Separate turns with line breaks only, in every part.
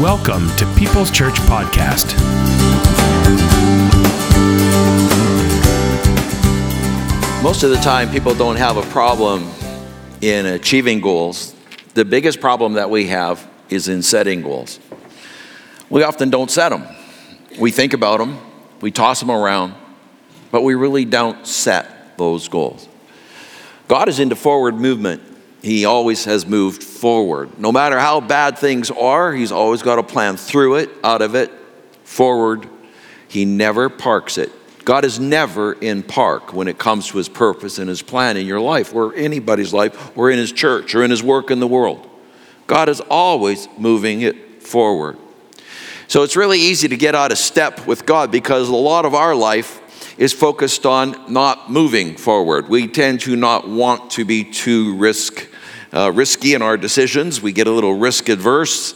Welcome to People's Church Podcast.
Most of the time, people don't have a problem in achieving goals. The biggest problem that we have is in setting goals. We often don't set them. We think about them, we toss them around, but we really don't set those goals. God is into forward movement. He always has moved forward. No matter how bad things are, He's always got a plan through it, out of it, forward. He never parks it. God is never in park when it comes to His purpose and His plan in your life, or anybody's life, or in His church, or in His work in the world. God is always moving it forward. So it's really easy to get out of step with God because a lot of our life is focused on not moving forward. We tend to not want to be too risk, uh, risky in our decisions. We get a little risk adverse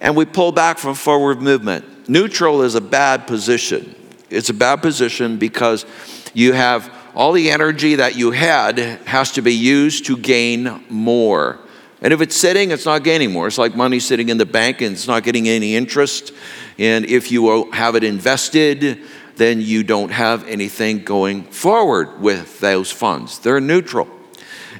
and we pull back from forward movement. Neutral is a bad position. It's a bad position because you have all the energy that you had has to be used to gain more. And if it's sitting, it's not gaining more. It's like money sitting in the bank and it's not getting any interest. And if you have it invested, then you don't have anything going forward with those funds. They're neutral.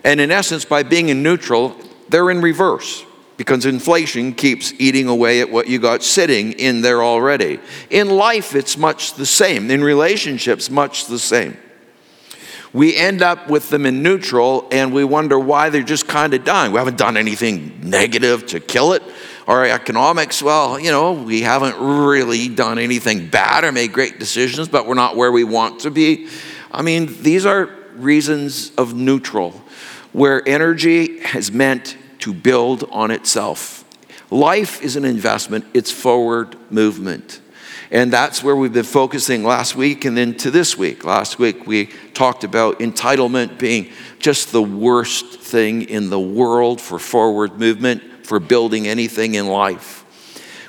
And in essence, by being in neutral, they're in reverse because inflation keeps eating away at what you got sitting in there already. In life, it's much the same. In relationships, much the same. We end up with them in neutral and we wonder why they're just kind of dying. We haven't done anything negative to kill it our economics, well, you know, we haven't really done anything bad or made great decisions, but we're not where we want to be. I mean, these are reasons of neutral, where energy is meant to build on itself. Life is an investment, it's forward movement. And that's where we've been focusing last week and then to this week. Last week we talked about entitlement being just the worst thing in the world for forward movement for building anything in life.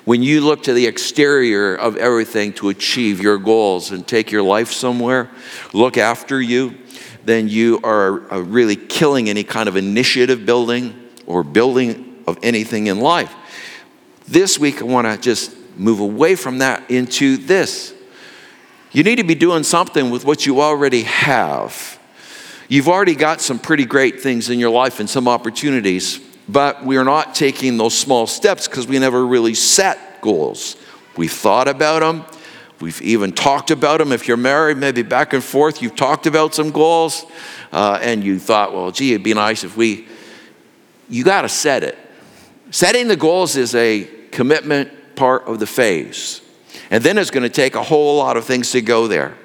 When you look to the exterior of everything to achieve your goals and take your life somewhere, look after you, then you are really killing any kind of initiative building or building of anything in life. This week, I want to just move away from that into this. You need to be doing something with what you already have. You've already got some pretty great things in your life and some opportunities but we are not taking those small steps because we never really set goals. We've thought about them, we've even talked about them. If you're married, maybe back and forth, you've talked about some goals, uh, and you thought, well, gee, it'd be nice if we. You got to set it. Setting the goals is a commitment part of the phase. And then it's going to take a whole lot of things to go there.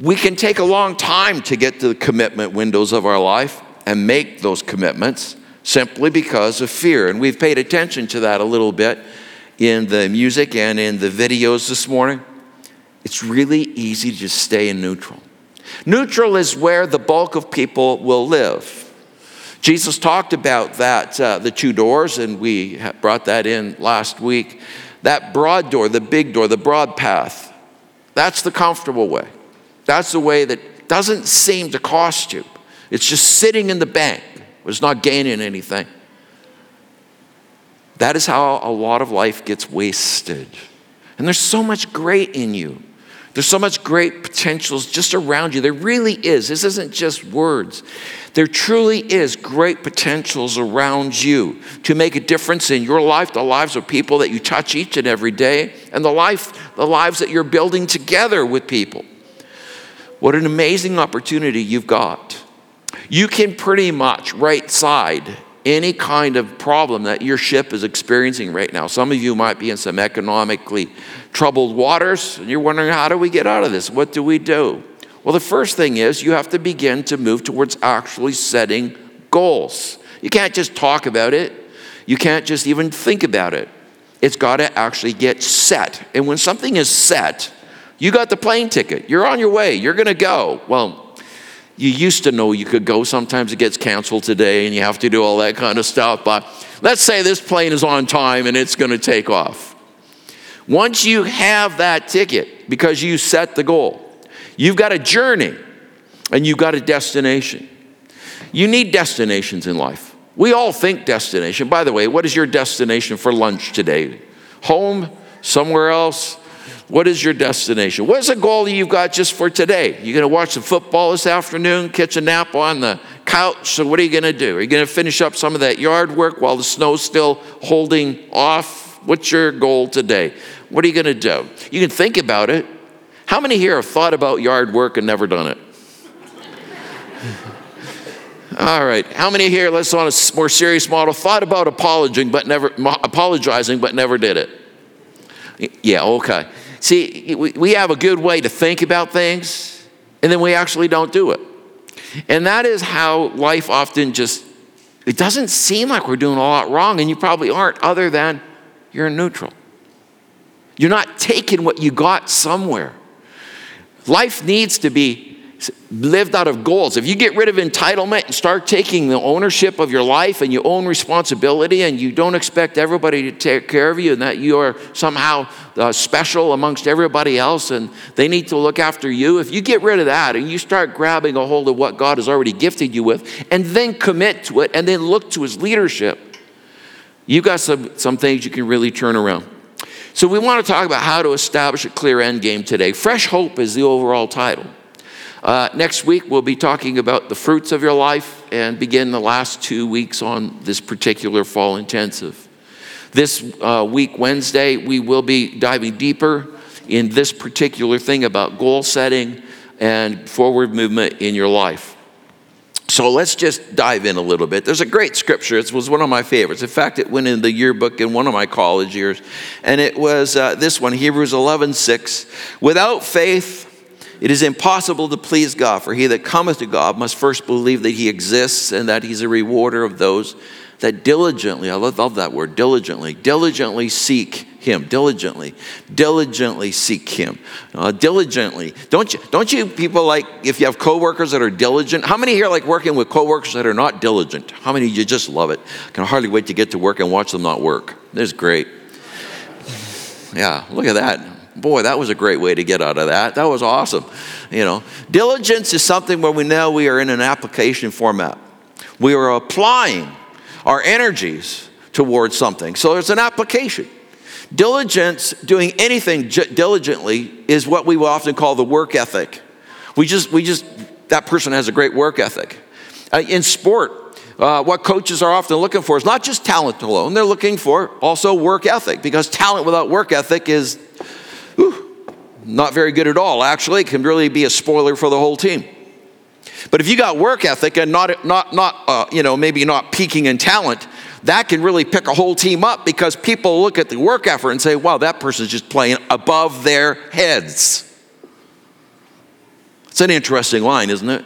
We can take a long time to get to the commitment windows of our life and make those commitments simply because of fear. And we've paid attention to that a little bit in the music and in the videos this morning. It's really easy to just stay in neutral. Neutral is where the bulk of people will live. Jesus talked about that, uh, the two doors, and we brought that in last week. That broad door, the big door, the broad path, that's the comfortable way. That's the way that doesn't seem to cost you. It's just sitting in the bank it's not gaining anything. That is how a lot of life gets wasted. And there's so much great in you. There's so much great potentials just around you. There really is. This isn't just words. There truly is great potentials around you to make a difference in your life, the lives of people that you touch each and every day, and the life, the lives that you're building together with people. What an amazing opportunity you've got you can pretty much right side any kind of problem that your ship is experiencing right now. Some of you might be in some economically troubled waters, and you're wondering, how do we get out of this? What do we do? Well, the first thing is you have to begin to move towards actually setting goals. You can't just talk about it, you can't just even think about it. It's got to actually get set. And when something is set, you got the plane ticket, you're on your way, you're going to go. Well, you used to know you could go. Sometimes it gets canceled today and you have to do all that kind of stuff. But let's say this plane is on time and it's going to take off. Once you have that ticket, because you set the goal, you've got a journey and you've got a destination. You need destinations in life. We all think destination. By the way, what is your destination for lunch today? home, somewhere else? What is your destination? What is the goal that you've got just for today? You're going to watch the football this afternoon, catch a nap on the couch. So, what are you going to do? Are you going to finish up some of that yard work while the snow's still holding off? What's your goal today? What are you going to do? You can think about it. How many here have thought about yard work and never done it? All right. How many here, let's on a more serious model, thought about apologizing but never apologizing but never did it? Yeah, okay. See, we have a good way to think about things, and then we actually don't do it. And that is how life often just it doesn't seem like we're doing a lot wrong, and you probably aren't, other than you're neutral. You're not taking what you got somewhere. Life needs to be lived out of goals. If you get rid of entitlement and start taking the ownership of your life and you own responsibility and you don't expect everybody to take care of you and that you are somehow uh, special amongst everybody else and they need to look after you, if you get rid of that and you start grabbing a hold of what God has already gifted you with and then commit to it and then look to his leadership, you've got some, some things you can really turn around. So, we want to talk about how to establish a clear end game today. Fresh Hope is the overall title. Uh, next week, we'll be talking about the fruits of your life and begin the last two weeks on this particular fall intensive. This uh, week, Wednesday, we will be diving deeper in this particular thing about goal setting and forward movement in your life. So let's just dive in a little bit. There's a great scripture. It was one of my favorites. In fact, it went in the yearbook in one of my college years. And it was uh, this one, Hebrews 11 6. Without faith, it is impossible to please God, for he that cometh to God must first believe that he exists and that he's a rewarder of those that diligently, I love, love that word, diligently, diligently seek him, diligently, diligently seek him, uh, diligently. Don't you, don't you people like, if you have coworkers that are diligent, how many here like working with coworkers that are not diligent? How many you just love it? Can hardly wait to get to work and watch them not work. That's great. Yeah, look at that. Boy, that was a great way to get out of that. That was awesome. You know, diligence is something where we know we are in an application format. We are applying our energies towards something. So there's an application. Diligence, doing anything j- diligently, is what we will often call the work ethic. We just, we just, that person has a great work ethic. Uh, in sport, uh, what coaches are often looking for is not just talent alone, they're looking for also work ethic because talent without work ethic is whew, not very good at all, actually. It can really be a spoiler for the whole team. But if you got work ethic and not, not, not uh, you know, maybe not peaking in talent, that can really pick a whole team up because people look at the work effort and say, wow, that person's just playing above their heads. It's an interesting line, isn't it?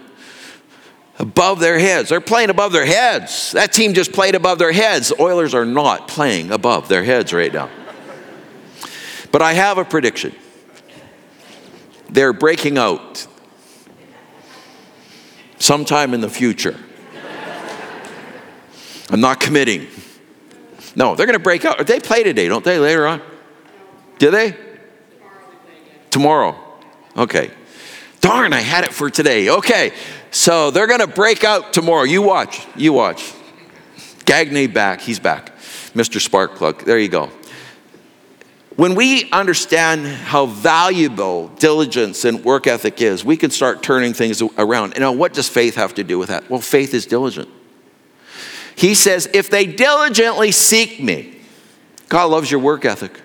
Above their heads. They're playing above their heads. That team just played above their heads. Oilers are not playing above their heads right now. But I have a prediction. They're breaking out sometime in the future. I'm not committing. No, they're going to break out. They play today, don't they, later on? Do they? Tomorrow. Okay. Darn, I had it for today. Okay. So they're going to break out tomorrow. You watch. You watch. Gagne back. He's back. Mr. Sparkplug. There you go. When we understand how valuable diligence and work ethic is, we can start turning things around. And now, what does faith have to do with that? Well, faith is diligent. He says, if they diligently seek me, God loves your work ethic.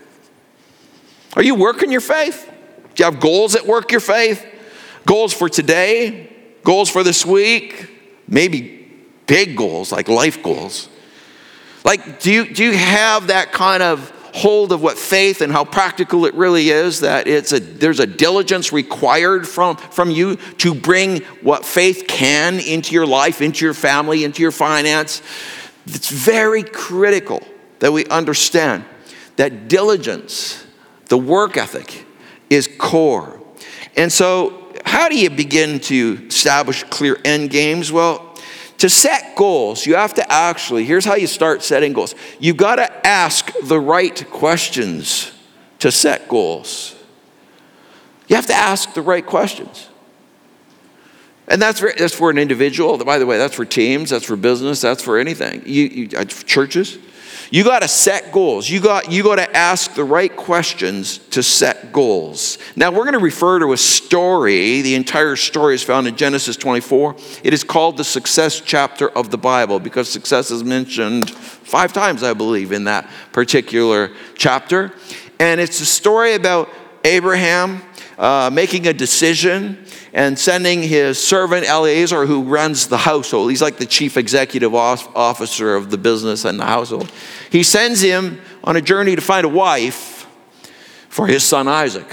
Are you working your faith? Do you have goals that work your faith? Goals for today? Goals for this week? Maybe big goals, like life goals. Like, do you, do you have that kind of hold of what faith and how practical it really is, that it's a, there's a diligence required from, from you to bring what faith can into your life, into your family, into your finance. It's very critical that we understand that diligence, the work ethic, is core. And so, how do you begin to establish clear end games? Well, to set goals, you have to actually, here's how you start setting goals. You've got to ask the right questions to set goals. You have to ask the right questions. And that's for, that's for an individual. By the way, that's for teams, that's for business, that's for anything. You, you, uh, churches. You got to set goals. You got, you got to ask the right questions to set goals. Now, we're going to refer to a story. The entire story is found in Genesis 24. It is called the success chapter of the Bible because success is mentioned five times, I believe, in that particular chapter. And it's a story about Abraham uh, making a decision and sending his servant Eliezer, who runs the household. He's like the chief executive officer of the business and the household. He sends him on a journey to find a wife for his son Isaac.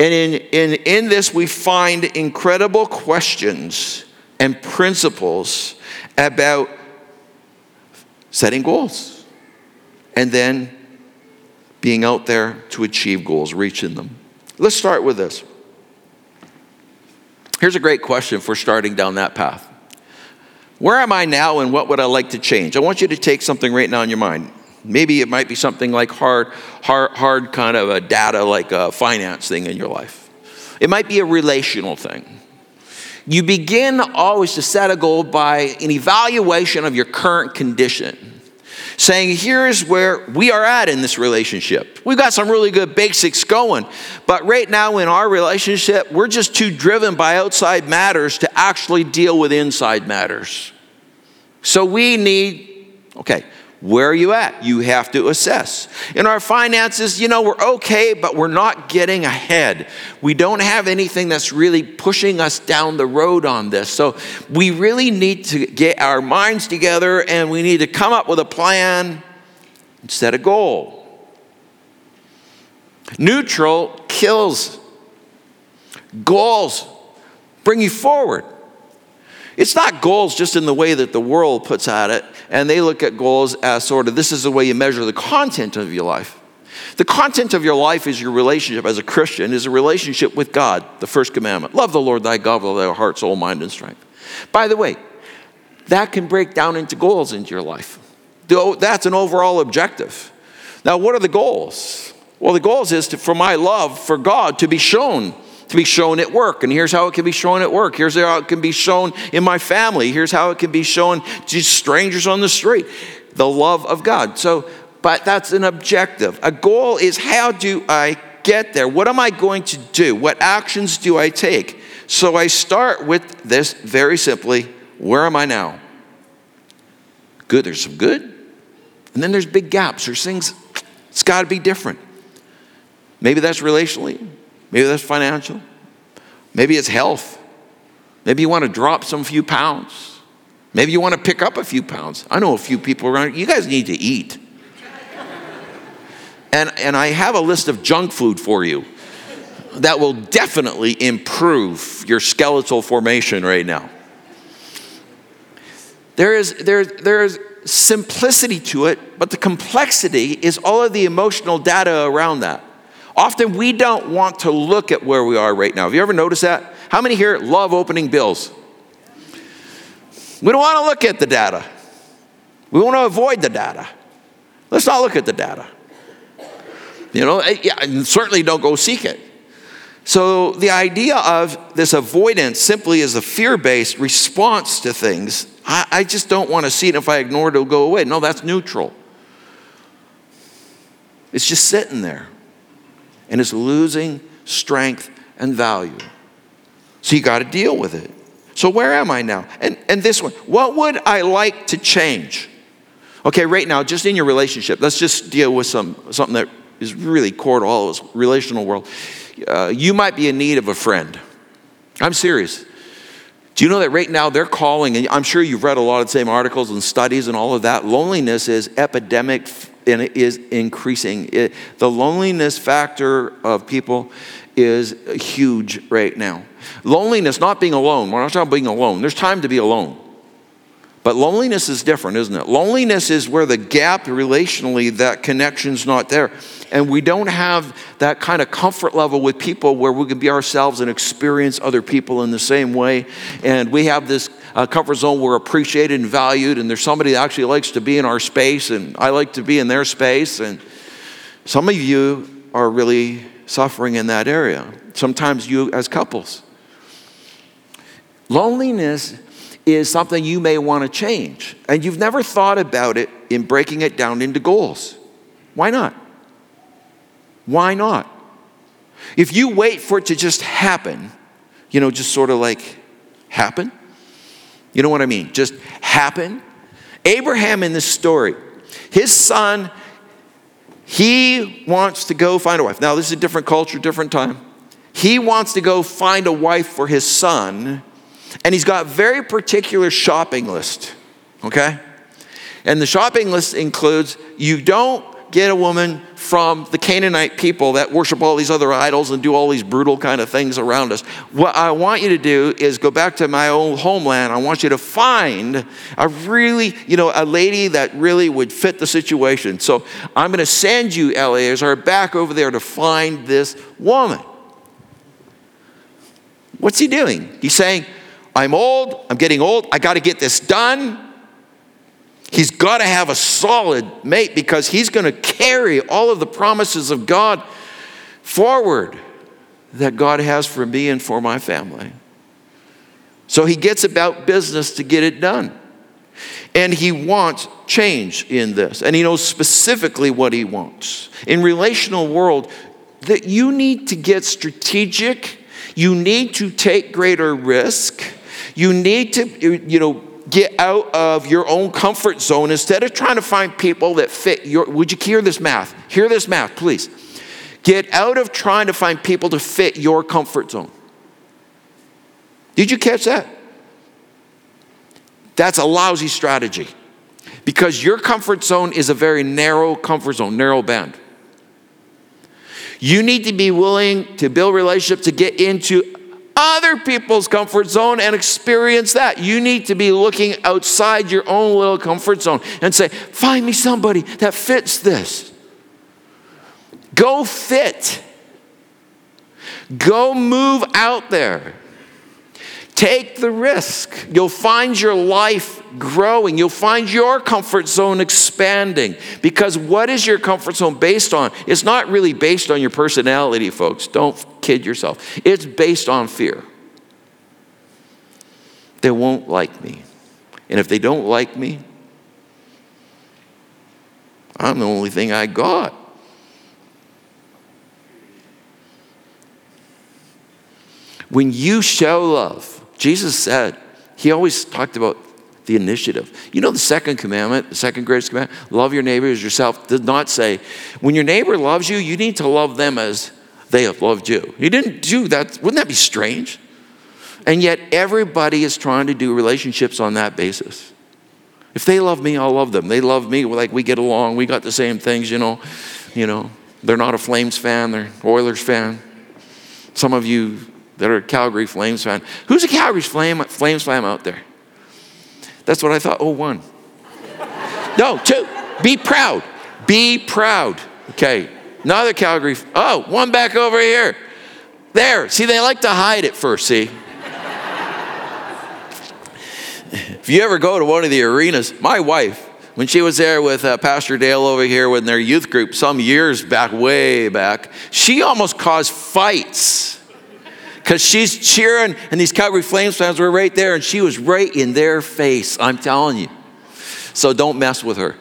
And in, in, in this, we find incredible questions and principles about setting goals and then being out there to achieve goals, reaching them. Let's start with this. Here's a great question for starting down that path. Where am I now and what would I like to change? I want you to take something right now in your mind. Maybe it might be something like hard, hard, hard kind of a data, like a finance thing in your life. It might be a relational thing. You begin always to set a goal by an evaluation of your current condition saying, here's where we are at in this relationship. We've got some really good basics going, but right now in our relationship, we're just too driven by outside matters to actually deal with inside matters. So we need, okay, where are you at? You have to assess. In our finances, you know, we're okay, but we're not getting ahead. We don't have anything that's really pushing us down the road on this. So we really need to get our minds together and we need to come up with a plan and set a goal. Neutral kills, goals bring you forward. It's not goals just in the way that the world puts at it, and they look at goals as sort of this is the way you measure the content of your life. The content of your life is your relationship as a Christian, is a relationship with God, the first commandment. Love the Lord thy God with all thy heart, soul, mind, and strength. By the way, that can break down into goals into your life. That's an overall objective. Now, what are the goals? Well, the goals is to, for my love for God to be shown to be shown at work. And here's how it can be shown at work. Here's how it can be shown in my family. Here's how it can be shown to strangers on the street. The love of God. So, but that's an objective. A goal is how do I get there? What am I going to do? What actions do I take? So I start with this very simply where am I now? Good, there's some good. And then there's big gaps. There's things, it's got to be different. Maybe that's relationally, Maybe that's financial. Maybe it's health. Maybe you want to drop some few pounds. Maybe you want to pick up a few pounds. I know a few people around. You guys need to eat. and, and I have a list of junk food for you that will definitely improve your skeletal formation right now. There is, there, there is simplicity to it, but the complexity is all of the emotional data around that. Often we don't want to look at where we are right now. Have you ever noticed that? How many here love opening bills? We don't want to look at the data. We want to avoid the data. Let's not look at the data. You know, eh, yeah, and certainly don't go seek it. So the idea of this avoidance simply is a fear-based response to things. I, I just don't want to see it. If I ignore it, it'll go away. No, that's neutral. It's just sitting there and is losing strength and value. So you got to deal with it. So where am I now? And, and this one, what would I like to change? Okay, right now, just in your relationship, let's just deal with some, something that is really core to all of us, relational world. Uh, you might be in need of a friend. I'm serious. Do you know that right now they're calling, and I'm sure you've read a lot of the same articles and studies and all of that. Loneliness is epidemic and it is increasing. It, the loneliness factor of people is huge right now. Loneliness, not being alone. We're not talking about being alone. There's time to be alone. But loneliness is different, isn't it? Loneliness is where the gap relationally, that connection's not there. And we don't have that kind of comfort level with people where we can be ourselves and experience other people in the same way. And we have this uh, comfort zone where we're appreciated and valued, and there's somebody that actually likes to be in our space, and I like to be in their space. And some of you are really suffering in that area. Sometimes you, as couples. Loneliness is something you may want to change. And you've never thought about it in breaking it down into goals. Why not? Why not? If you wait for it to just happen, you know, just sort of like happen, you know what I mean? Just happen. Abraham in this story, his son, he wants to go find a wife. Now, this is a different culture, different time. He wants to go find a wife for his son, and he's got very particular shopping list, okay? And the shopping list includes you don't get a woman from the Canaanite people that worship all these other idols and do all these brutal kind of things around us. What I want you to do is go back to my old homeland. I want you to find a really, you know, a lady that really would fit the situation. So I'm going to send you, Eliezer, back over there to find this woman. What's he doing? He's saying, I'm old, I'm getting old, I got to get this done. He's got to have a solid mate because he's going to carry all of the promises of God forward that God has for me and for my family. So he gets about business to get it done. And he wants change in this. And he knows specifically what he wants. In relational world, that you need to get strategic, you need to take greater risk, you need to you know get out of your own comfort zone instead of trying to find people that fit your. Would you hear this math? Hear this math, please. Get out of trying to find people to fit your comfort zone. Did you catch that? That's a lousy strategy because your comfort zone is a very narrow comfort zone, narrow band. You need to be willing to build relationships to get into other people's comfort zone and experience that. You need to be looking outside your own little comfort zone and say, Find me somebody that fits this. Go fit. Go move out there. Take the risk. You'll find your life growing. You'll find your comfort zone expanding. Because what is your comfort zone based on? It's not really based on your personality, folks. Don't kid yourself. It's based on fear. They won't like me. And if they don't like me, I'm the only thing I got. When you show love, Jesus said, he always talked about the initiative. You know, the second commandment, the second greatest commandment, love your neighbor as yourself, did not say, when your neighbor loves you, you need to love them as they have loved you. He didn't do that. Wouldn't that be strange? And yet, everybody is trying to do relationships on that basis. If they love me, I'll love them. They love me, like we get along, we got the same things, you know. You know, they're not a Flames fan, they're Oilers fan. Some of you that are Calgary Flames fan. Who's a Calgary Flame, Flames fan out there? That's what I thought. Oh, one. no, two. Be proud. Be proud. Okay. Another Calgary. Oh, one back over here. There. See, they like to hide it first, see? if you ever go to one of the arenas, my wife, when she was there with uh, Pastor Dale over here with their youth group some years back, way back, she almost caused fights because she's cheering, and these Calgary Flames fans were right there, and she was right in their face. I'm telling you. So don't mess with her.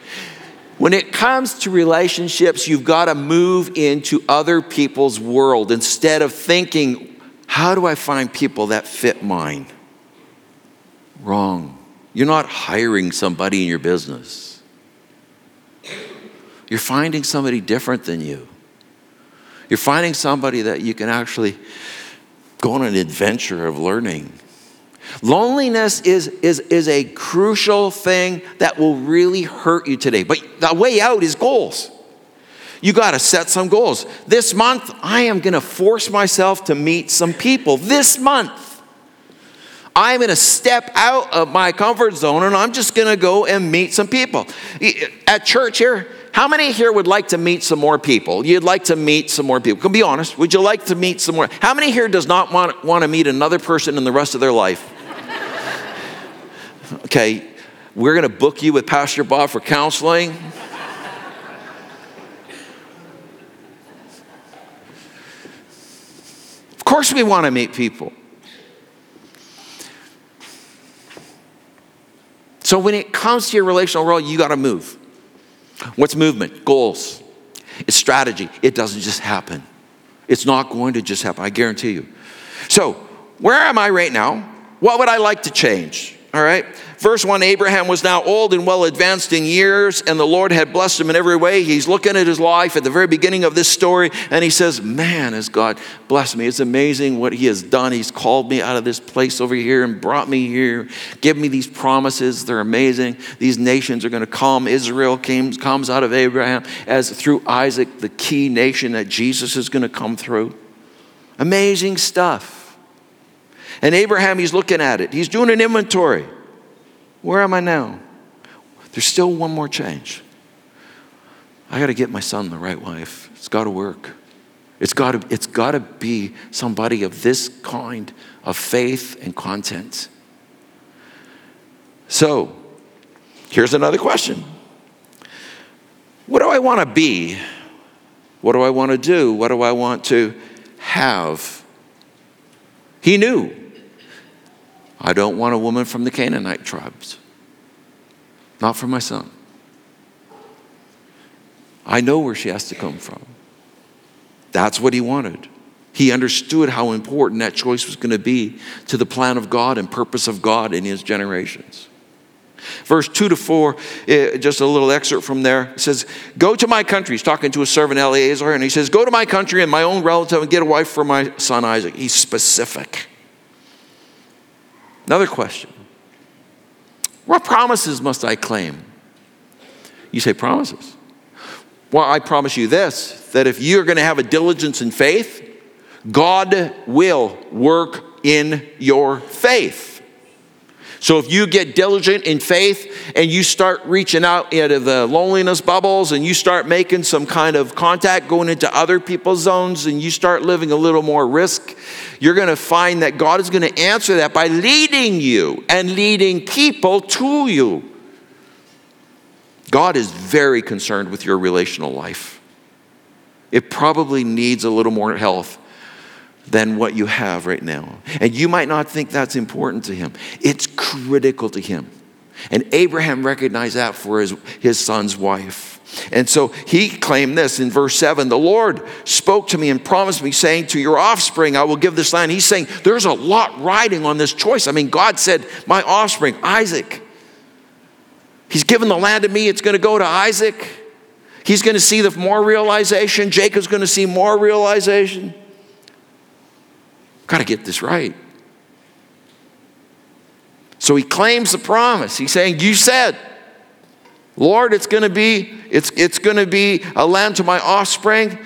When it comes to relationships, you've got to move into other people's world instead of thinking, how do I find people that fit mine? Wrong. You're not hiring somebody in your business. You're finding somebody different than you. You're finding somebody that you can actually go on an adventure of learning. Loneliness is, is, is a crucial thing that will really hurt you today. But the way out is goals. You got to set some goals. This month, I am going to force myself to meet some people. This month, I'm going to step out of my comfort zone and I'm just going to go and meet some people. At church here, how many here would like to meet some more people? You'd like to meet some more people. Can be honest. Would you like to meet some more? How many here does not want, want to meet another person in the rest of their life? Okay, we're going to book you with Pastor Bob for counseling. of course, we want to meet people. So when it comes to your relational world, you got to move. What's movement? Goals. It's strategy. It doesn't just happen. It's not going to just happen, I guarantee you. So, where am I right now? What would I like to change? All right. Verse 1 Abraham was now old and well advanced in years, and the Lord had blessed him in every way. He's looking at his life at the very beginning of this story, and he says, Man, has God blessed me. It's amazing what he has done. He's called me out of this place over here and brought me here, give me these promises. They're amazing. These nations are going to come. Israel came, comes out of Abraham as through Isaac, the key nation that Jesus is going to come through. Amazing stuff. And Abraham, he's looking at it, he's doing an inventory. Where am I now? There's still one more change. I got to get my son the right wife. It's got to work. It's got to, it's got to be somebody of this kind of faith and content. So, here's another question What do I want to be? What do I want to do? What do I want to have? He knew I don't want a woman from the Canaanite tribes. Not for my son. I know where she has to come from. That's what he wanted. He understood how important that choice was going to be to the plan of God and purpose of God in his generations. Verse 2 to 4, eh, just a little excerpt from there. Says, Go to my country. He's talking to his servant Eliezer, and he says, Go to my country and my own relative and get a wife for my son Isaac. He's specific. Another question What promises must I claim? You say, Promises. Well, I promise you this that if you're going to have a diligence in faith, God will work in your faith. So if you get diligent in faith and you start reaching out into the loneliness bubbles and you start making some kind of contact going into other people's zones and you start living a little more risk, you're going to find that God is going to answer that by leading you and leading people to you. God is very concerned with your relational life. It probably needs a little more health than what you have right now. And you might not think that's important to him. It's critical to him. And Abraham recognized that for his, his son's wife. And so he claimed this in verse 7 The Lord spoke to me and promised me, saying, To your offspring I will give this land. He's saying, There's a lot riding on this choice. I mean, God said, My offspring, Isaac. He's given the land to me, it's going to go to Isaac. He's going to see the more realization. Jacob's going to see more realization. Got to get this right. So he claims the promise. He's saying, You said, Lord, it's going to be, it's, it's going to be a land to my offspring.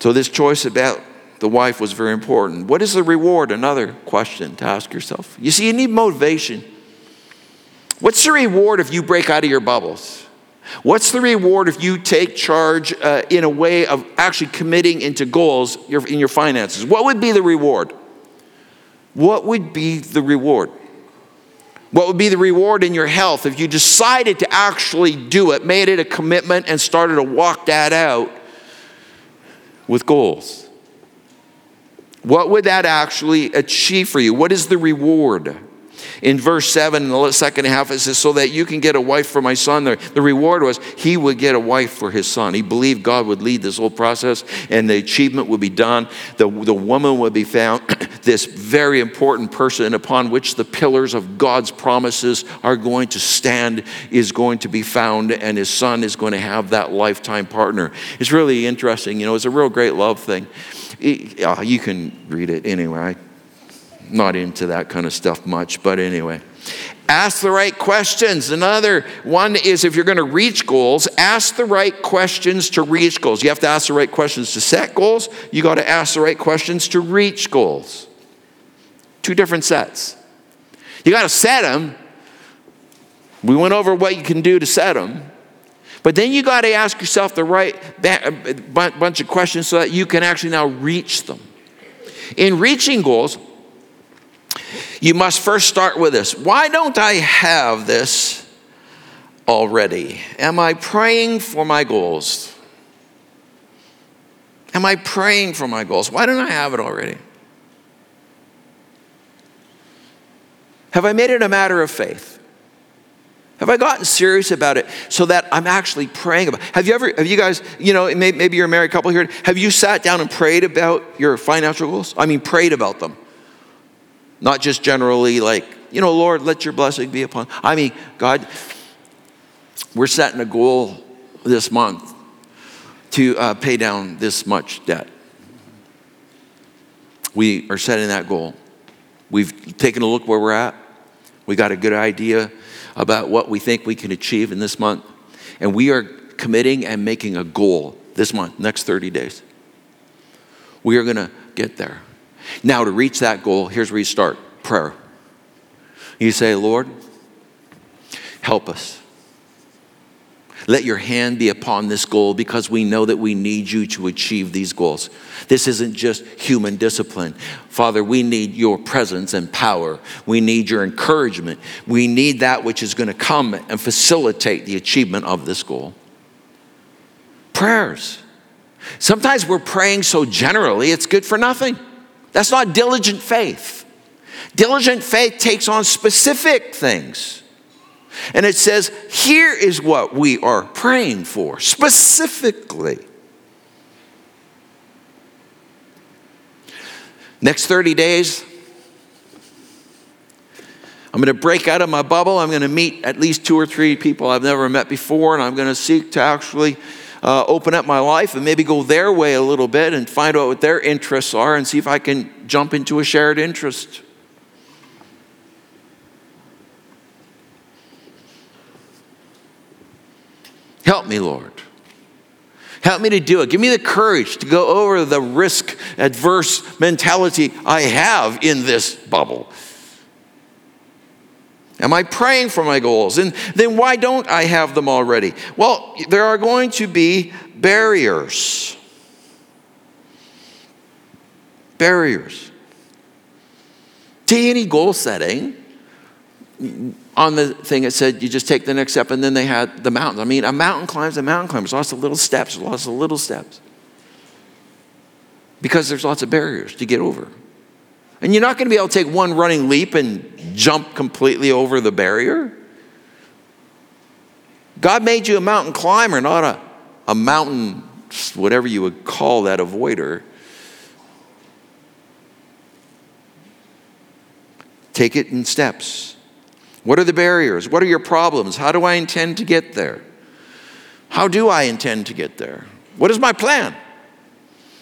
So this choice about the wife was very important. What is the reward? Another question to ask yourself. You see, you need motivation. What's the reward if you break out of your bubbles? What's the reward if you take charge uh, in a way of actually committing into goals in your finances? What would be the reward? What would be the reward? What would be the reward in your health if you decided to actually do it, made it a commitment, and started to walk that out with goals? What would that actually achieve for you? What is the reward? In verse 7, in the second half, it says, So that you can get a wife for my son. The, the reward was he would get a wife for his son. He believed God would lead this whole process and the achievement would be done. The, the woman would be found, this very important person upon which the pillars of God's promises are going to stand, is going to be found, and his son is going to have that lifetime partner. It's really interesting. You know, it's a real great love thing. Uh, you can read it anyway not into that kind of stuff much, but anyway. Ask the right questions. Another one is if you're going to reach goals, ask the right questions to reach goals. You have to ask the right questions to set goals. You got to ask the right questions to reach goals. Two different sets. You got to set them. We went over what you can do to set them. But then you got to ask yourself the right bunch of questions so that you can actually now reach them. In reaching goals, you must first start with this. Why don't I have this already? Am I praying for my goals? Am I praying for my goals? Why don't I have it already? Have I made it a matter of faith? Have I gotten serious about it so that I'm actually praying about? Have you ever, have you guys, you know, maybe you're a married couple here, have you sat down and prayed about your financial goals? I mean, prayed about them. Not just generally like, you know, Lord, let your blessing be upon. I mean, God, we're setting a goal this month to uh, pay down this much debt. We are setting that goal. We've taken a look where we're at. We got a good idea about what we think we can achieve in this month. And we are committing and making a goal this month, next 30 days. We are going to get there. Now, to reach that goal, here's where you start prayer. You say, Lord, help us. Let your hand be upon this goal because we know that we need you to achieve these goals. This isn't just human discipline. Father, we need your presence and power. We need your encouragement. We need that which is going to come and facilitate the achievement of this goal. Prayers. Sometimes we're praying so generally, it's good for nothing. That's not diligent faith. Diligent faith takes on specific things. And it says, here is what we are praying for specifically. Next 30 days, I'm going to break out of my bubble. I'm going to meet at least two or three people I've never met before, and I'm going to seek to actually uh, open up my life and maybe go their way a little bit and find out what their interests are and see if I can jump into a shared interest. Help me, Lord. Help me to do it. Give me the courage to go over the risk adverse mentality I have in this bubble. Am I praying for my goals? And then why don't I have them already? Well, there are going to be barriers. Barriers. To any goal setting, on the thing it said you just take the next step and then they had the mountains i mean a mountain climbs a mountain climbs lots of little steps lots of little steps because there's lots of barriers to get over and you're not going to be able to take one running leap and jump completely over the barrier god made you a mountain climber not a, a mountain whatever you would call that avoider take it in steps what are the barriers? What are your problems? How do I intend to get there? How do I intend to get there? What is my plan?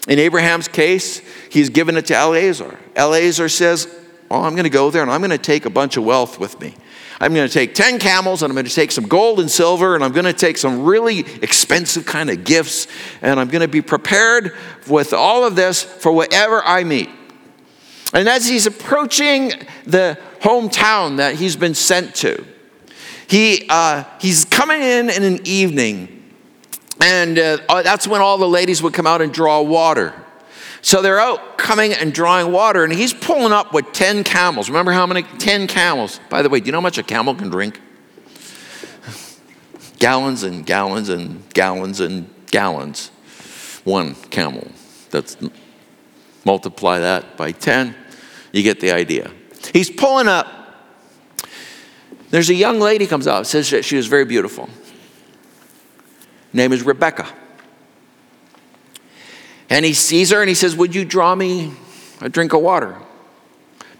In Abraham's case, he's given it to Eliezer. Eliezer says, Oh, I'm going to go there and I'm going to take a bunch of wealth with me. I'm going to take 10 camels and I'm going to take some gold and silver and I'm going to take some really expensive kind of gifts and I'm going to be prepared with all of this for whatever I meet. And as he's approaching the hometown that he's been sent to, he, uh, he's coming in in an evening, and uh, uh, that's when all the ladies would come out and draw water. So they're out coming and drawing water, and he's pulling up with 10 camels. Remember how many? 10 camels. By the way, do you know how much a camel can drink? gallons and gallons and gallons and gallons. One camel. That's multiply that by 10. You get the idea. He's pulling up. There's a young lady comes out, says that she was very beautiful. Name is Rebecca. And he sees her and he says, Would you draw me a drink of water?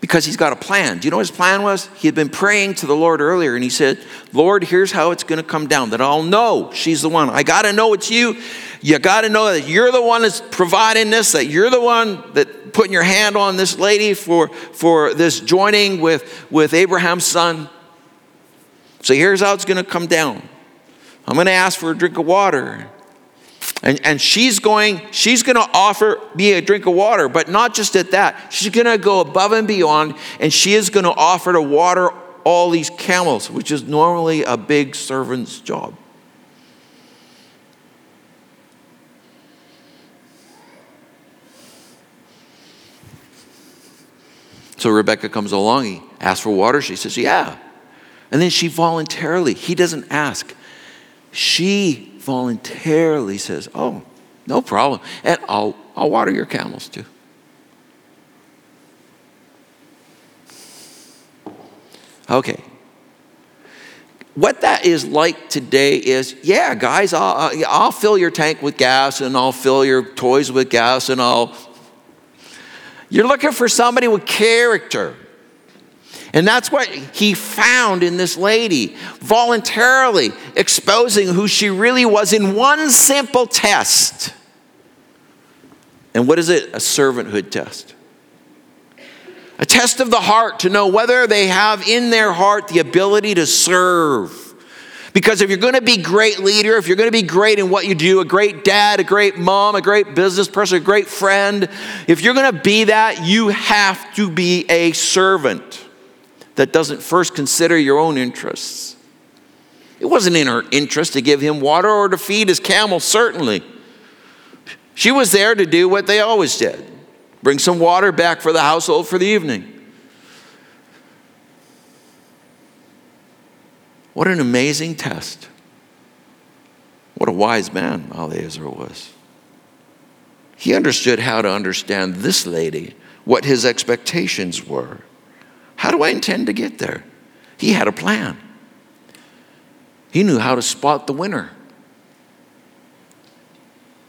Because he's got a plan. Do you know what his plan was? He had been praying to the Lord earlier and he said, Lord, here's how it's going to come down that I'll know she's the one. I got to know it's you. You got to know that you're the one that's providing this, that you're the one that putting your hand on this lady for, for this joining with, with Abraham's son. So here's how it's going to come down. I'm going to ask for a drink of water. And, and she's going, she's going to offer me a drink of water, but not just at that. She's going to go above and beyond, and she is going to offer to water all these camels, which is normally a big servant's job. So Rebecca comes along, he asks for water. She says, Yeah. And then she voluntarily, he doesn't ask, she voluntarily says, Oh, no problem. And I'll, I'll water your camels too. Okay. What that is like today is, yeah, guys, I'll, I'll fill your tank with gas and I'll fill your toys with gas and I'll. You're looking for somebody with character. And that's what he found in this lady, voluntarily exposing who she really was in one simple test. And what is it? A servanthood test. A test of the heart to know whether they have in their heart the ability to serve. Because if you're going to be great leader, if you're going to be great in what you do, a great dad, a great mom, a great business person, a great friend, if you're going to be that, you have to be a servant that doesn't first consider your own interests. It wasn't in her interest to give him water or to feed his camel, certainly. She was there to do what they always did bring some water back for the household for the evening. What an amazing test. What a wise man Eliezer was. He understood how to understand this lady, what his expectations were. How do I intend to get there? He had a plan. He knew how to spot the winner.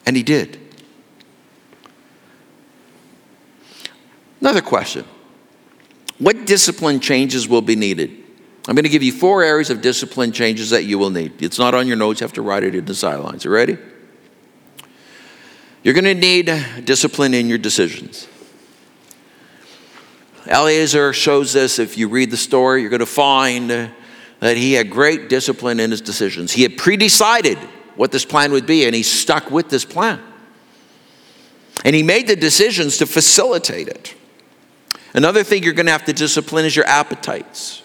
And he did. Another question What discipline changes will be needed? I'm going to give you four areas of discipline changes that you will need. It's not on your notes, you have to write it in the sidelines. You ready? You're going to need discipline in your decisions. Eliezer shows this. If you read the story, you're going to find that he had great discipline in his decisions. He had pre decided what this plan would be, and he stuck with this plan. And he made the decisions to facilitate it. Another thing you're going to have to discipline is your appetites.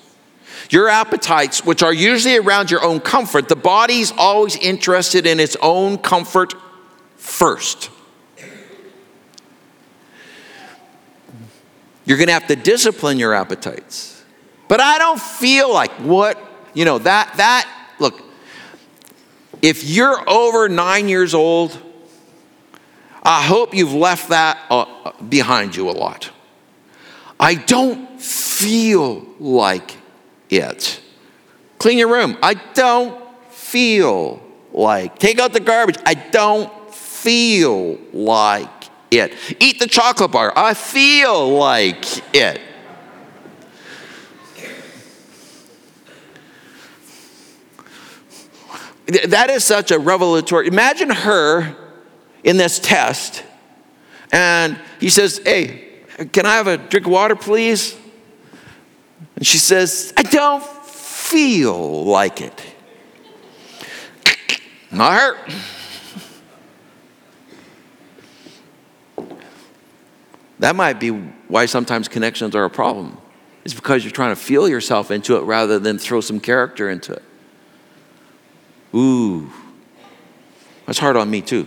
Your appetites, which are usually around your own comfort, the body's always interested in its own comfort first. You're going to have to discipline your appetites. But I don't feel like what, you know, that, that, look, if you're over nine years old, I hope you've left that uh, behind you a lot. I don't feel like it. Clean your room. I don't feel like. Take out the garbage. I don't feel like it. Eat the chocolate bar. I feel like it. That is such a revelatory. Imagine her in this test, and he says, Hey, can I have a drink of water, please? And she says, I don't feel like it. Not her. That might be why sometimes connections are a problem. It's because you're trying to feel yourself into it rather than throw some character into it. Ooh, that's hard on me too.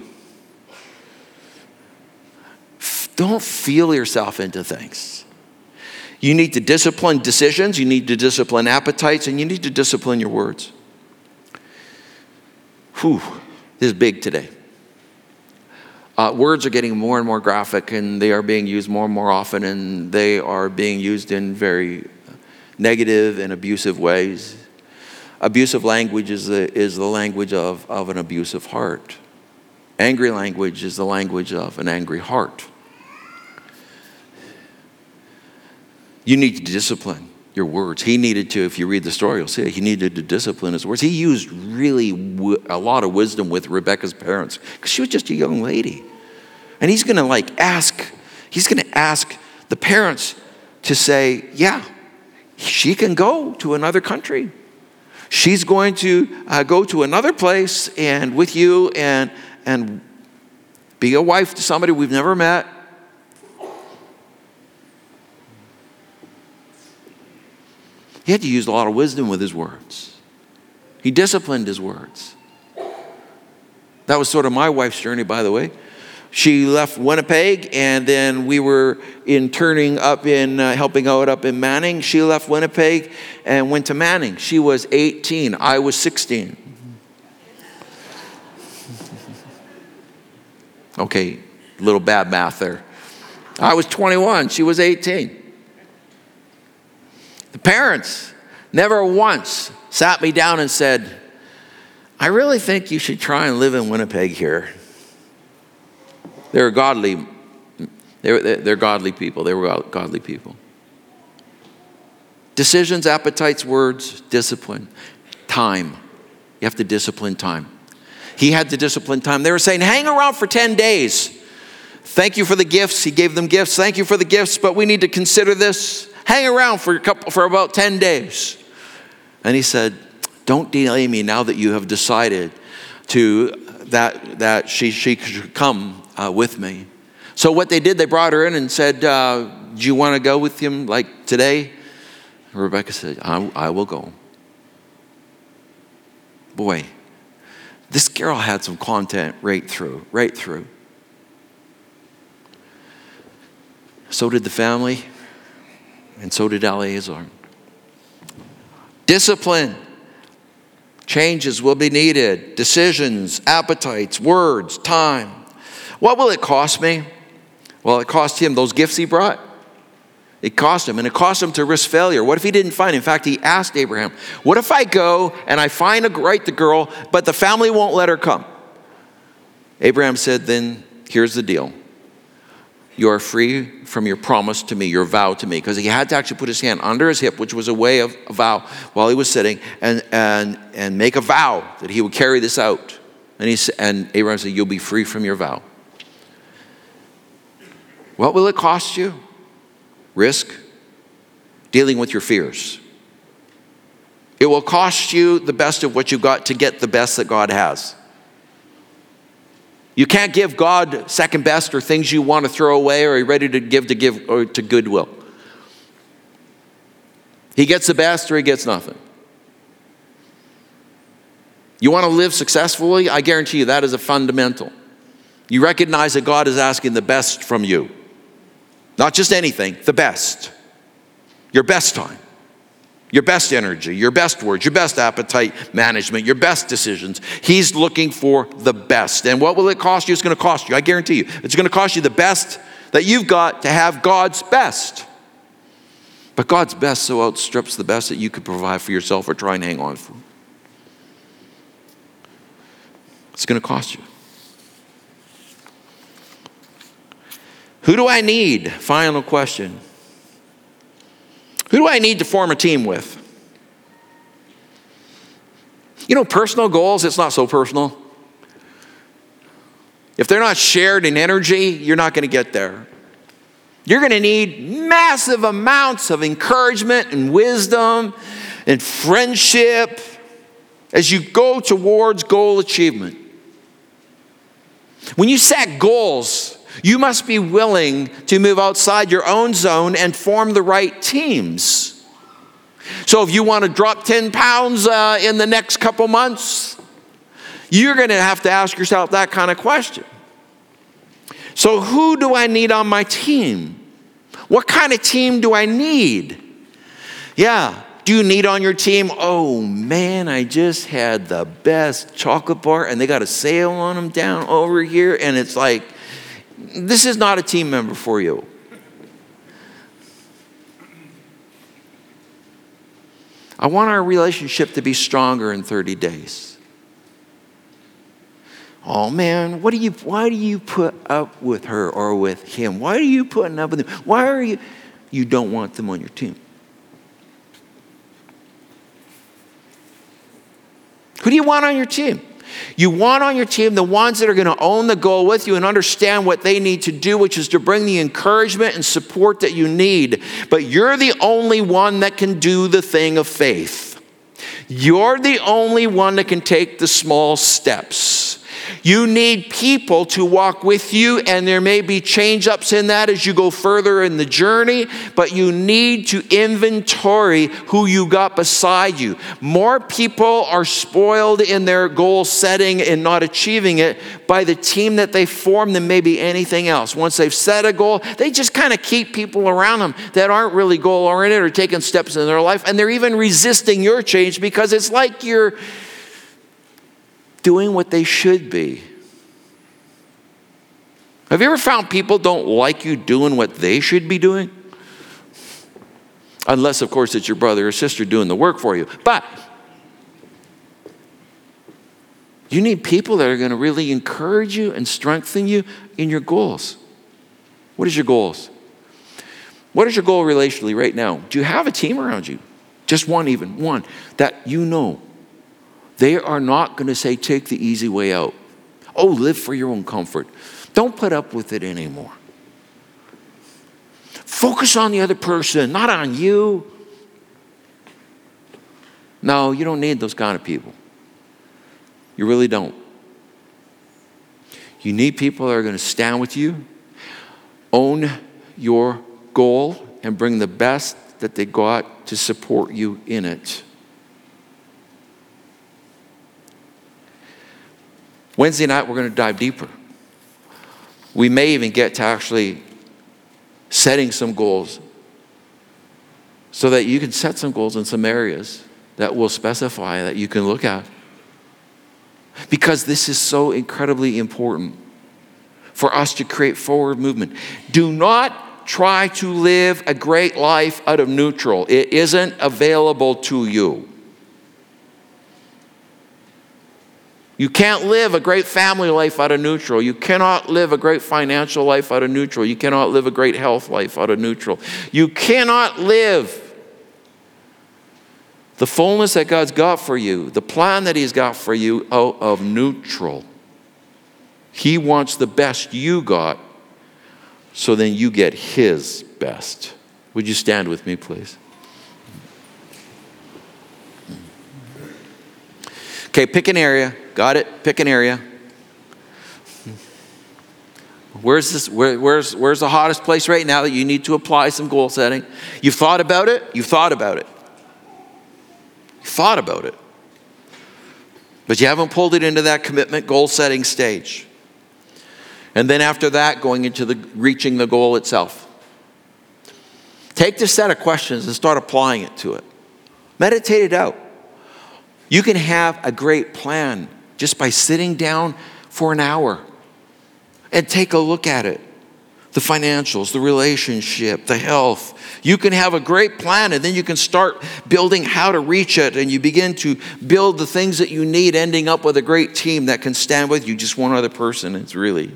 Don't feel yourself into things. You need to discipline decisions, you need to discipline appetites, and you need to discipline your words. Whew, this is big today. Uh, words are getting more and more graphic, and they are being used more and more often, and they are being used in very negative and abusive ways. Abusive language is the, is the language of, of an abusive heart. Angry language is the language of an angry heart. You need discipline your words. He needed to, if you read the story, you'll see it. He needed to discipline his words. He used really w- a lot of wisdom with Rebecca's parents because she was just a young lady. And he's going to like ask, he's going to ask the parents to say, yeah, she can go to another country. She's going to uh, go to another place and with you and, and be a wife to somebody we've never met He had to use a lot of wisdom with his words. He disciplined his words. That was sort of my wife's journey, by the way. She left Winnipeg, and then we were interning up in, uh, helping out up in Manning. She left Winnipeg and went to Manning. She was 18, I was 16. Okay, little bad math there. I was 21, she was 18. The parents, never once sat me down and said, I really think you should try and live in Winnipeg here. They're godly, they're, they're godly people. They were godly people. Decisions, appetites, words, discipline, time. You have to discipline time. He had to discipline time. They were saying, hang around for 10 days. Thank you for the gifts. He gave them gifts. Thank you for the gifts, but we need to consider this. Hang around for a couple for about 10 days. And he said, Don't delay me now that you have decided to that that she, she should come uh, with me. So what they did, they brought her in and said, uh, Do you want to go with him like today? Rebecca said, I, I will go. Boy, this girl had some content right through, right through. So did the family, and so did Eliezer. Discipline, changes will be needed, decisions, appetites, words, time. What will it cost me? Well, it cost him those gifts he brought. It cost him, and it cost him to risk failure. What if he didn't find? In fact, he asked Abraham, "What if I go and I find a right the girl, but the family won't let her come?" Abraham said, "Then here's the deal you are free from your promise to me, your vow to me. Because he had to actually put his hand under his hip, which was a way of a vow, while he was sitting, and, and, and make a vow that he would carry this out. And, he, and Abraham said, You'll be free from your vow. What will it cost you? Risk dealing with your fears. It will cost you the best of what you've got to get the best that God has. You can't give God second best or things you want to throw away or are you ready to give to give or to goodwill. He gets the best or he gets nothing. You want to live successfully? I guarantee you that is a fundamental. You recognize that God is asking the best from you. Not just anything, the best. Your best time your best energy, your best words, your best appetite management, your best decisions. He's looking for the best. And what will it cost you? It's going to cost you. I guarantee you. It's going to cost you the best that you've got to have God's best. But God's best so outstrips the best that you could provide for yourself or try and hang on for. It's going to cost you. Who do I need? Final question. Who do I need to form a team with? You know, personal goals, it's not so personal. If they're not shared in energy, you're not going to get there. You're going to need massive amounts of encouragement and wisdom and friendship as you go towards goal achievement. When you set goals, you must be willing to move outside your own zone and form the right teams. So, if you want to drop 10 pounds uh, in the next couple months, you're going to have to ask yourself that kind of question. So, who do I need on my team? What kind of team do I need? Yeah, do you need on your team? Oh man, I just had the best chocolate bar and they got a sale on them down over here, and it's like this is not a team member for you. I want our relationship to be stronger in 30 days. Oh man, what do you why do you put up with her or with him? Why are you putting up with them? Why are you you don't want them on your team? Who do you want on your team? You want on your team the ones that are going to own the goal with you and understand what they need to do, which is to bring the encouragement and support that you need. But you're the only one that can do the thing of faith. You're the only one that can take the small steps. You need people to walk with you, and there may be change ups in that as you go further in the journey, but you need to inventory who you got beside you. More people are spoiled in their goal setting and not achieving it by the team that they form than maybe anything else. Once they've set a goal, they just kind of keep people around them that aren't really goal oriented or taking steps in their life, and they're even resisting your change because it's like you're doing what they should be. Have you ever found people don't like you doing what they should be doing? Unless, of course, it's your brother or sister doing the work for you. But you need people that are going to really encourage you and strengthen you in your goals. What is your goals? What is your goal relationally right now? Do you have a team around you? Just one, even one, that you know they are not going to say, take the easy way out. Oh, live for your own comfort. Don't put up with it anymore. Focus on the other person, not on you. No, you don't need those kind of people. You really don't. You need people that are going to stand with you, own your goal, and bring the best that they got to support you in it. Wednesday night, we're going to dive deeper. We may even get to actually setting some goals so that you can set some goals in some areas that will specify that you can look at. Because this is so incredibly important for us to create forward movement. Do not try to live a great life out of neutral, it isn't available to you. You can't live a great family life out of neutral. You cannot live a great financial life out of neutral. You cannot live a great health life out of neutral. You cannot live the fullness that God's got for you, the plan that He's got for you out of neutral. He wants the best you got, so then you get His best. Would you stand with me, please? Okay, pick an area. Got it? Pick an area. Where's, this, where, where's, where's the hottest place right now that you need to apply some goal setting? You've thought about it? You've thought about it. You thought about it. But you haven't pulled it into that commitment goal setting stage. And then after that, going into the reaching the goal itself. Take this set of questions and start applying it to it. Meditate it out. You can have a great plan just by sitting down for an hour and take a look at it the financials, the relationship, the health. You can have a great plan and then you can start building how to reach it and you begin to build the things that you need, ending up with a great team that can stand with you, just one other person. It's really,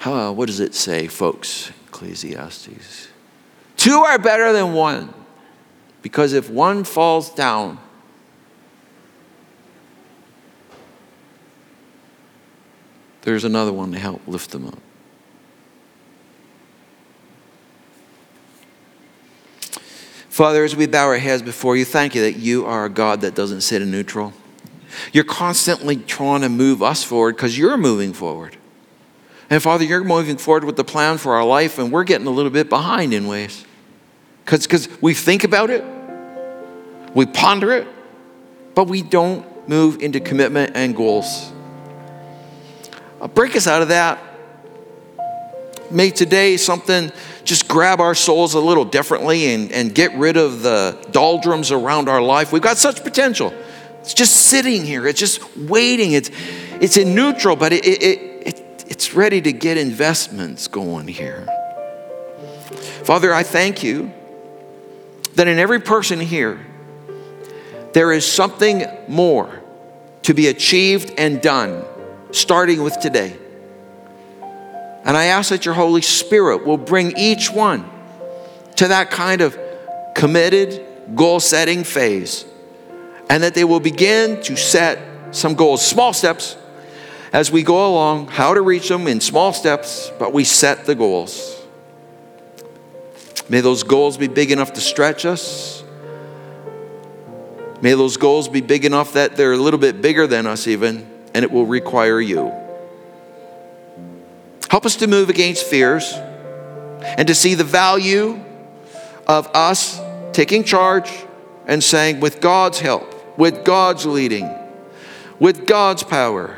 how, what does it say, folks? Ecclesiastes. Two are better than one because if one falls down, there's another one to help lift them up. Father, as we bow our heads before you, thank you that you are a God that doesn't sit in neutral. You're constantly trying to move us forward because you're moving forward. And Father, you're moving forward with the plan for our life, and we're getting a little bit behind in ways. Because we think about it, we ponder it, but we don't move into commitment and goals. Break us out of that. May today something just grab our souls a little differently and, and get rid of the doldrums around our life. We've got such potential. It's just sitting here, it's just waiting. It's, it's in neutral, but it, it, it, it's ready to get investments going here. Father, I thank you that in every person here, there is something more to be achieved and done starting with today. And I ask that your Holy Spirit will bring each one to that kind of committed, goal setting phase. And that they will begin to set some goals, small steps, as we go along, how to reach them in small steps, but we set the goals. May those goals be big enough to stretch us. May those goals be big enough that they're a little bit bigger than us, even and it will require you. Help us to move against fears and to see the value of us taking charge and saying, with God's help, with God's leading, with God's power,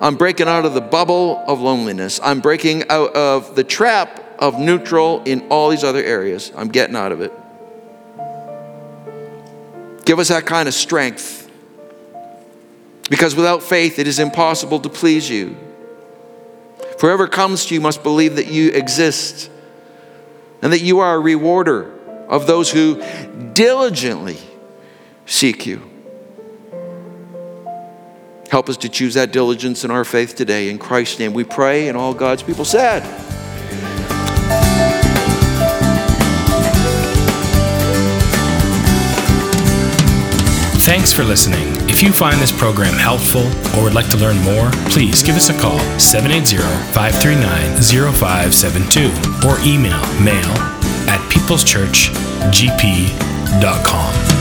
I'm breaking out of the bubble of loneliness. I'm breaking out of the trap of neutral in all these other areas. I'm getting out of it. Give us that kind of strength because without faith, it is impossible to please you. Whoever comes to you must believe that you exist and that you are a rewarder of those who diligently seek you. Help us to choose that diligence in our faith today. In Christ's name we pray, and all God's people said.
Thanks for listening. If you find this program helpful or would like to learn more, please give us a call 780 539 0572 or email mail at peopleschurchgp.com.